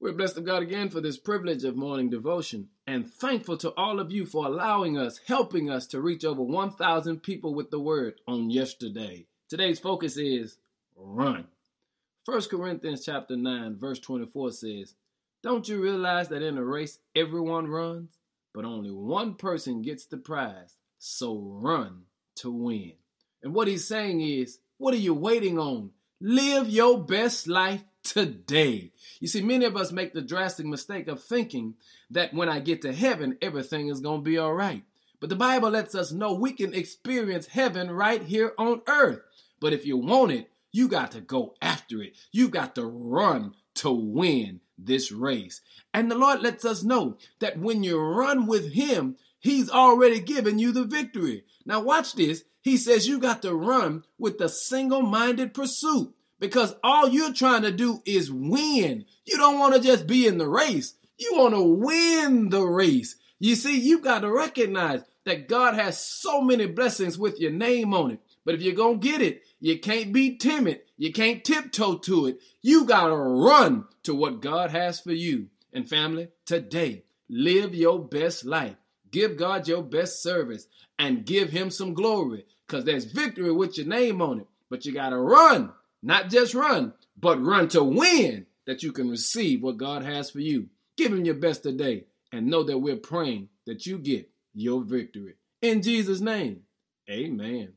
We're blessed of God again for this privilege of morning devotion and thankful to all of you for allowing us, helping us to reach over 1,000 people with the word on yesterday. Today's focus is run. 1 Corinthians chapter 9 verse 24 says, Don't you realize that in a race everyone runs, but only one person gets the prize? So run to win. And what he's saying is, what are you waiting on? Live your best life today. You see, many of us make the drastic mistake of thinking that when I get to heaven, everything is going to be all right. But the Bible lets us know we can experience heaven right here on earth. But if you want it, you got to go after it. You got to run to win this race. And the Lord lets us know that when you run with Him, He's already given you the victory. Now, watch this. He says you got to run with a single minded pursuit because all you're trying to do is win. You don't want to just be in the race. You want to win the race. You see, you've got to recognize that God has so many blessings with your name on it. But if you're going to get it, you can't be timid. You can't tiptoe to it. You got to run to what God has for you. And family, today, live your best life. Give God your best service and give him some glory because there's victory with your name on it. But you got to run not just run, but run to win that you can receive what God has for you. Give Him your best today and know that we're praying that you get your victory. In Jesus' name, amen.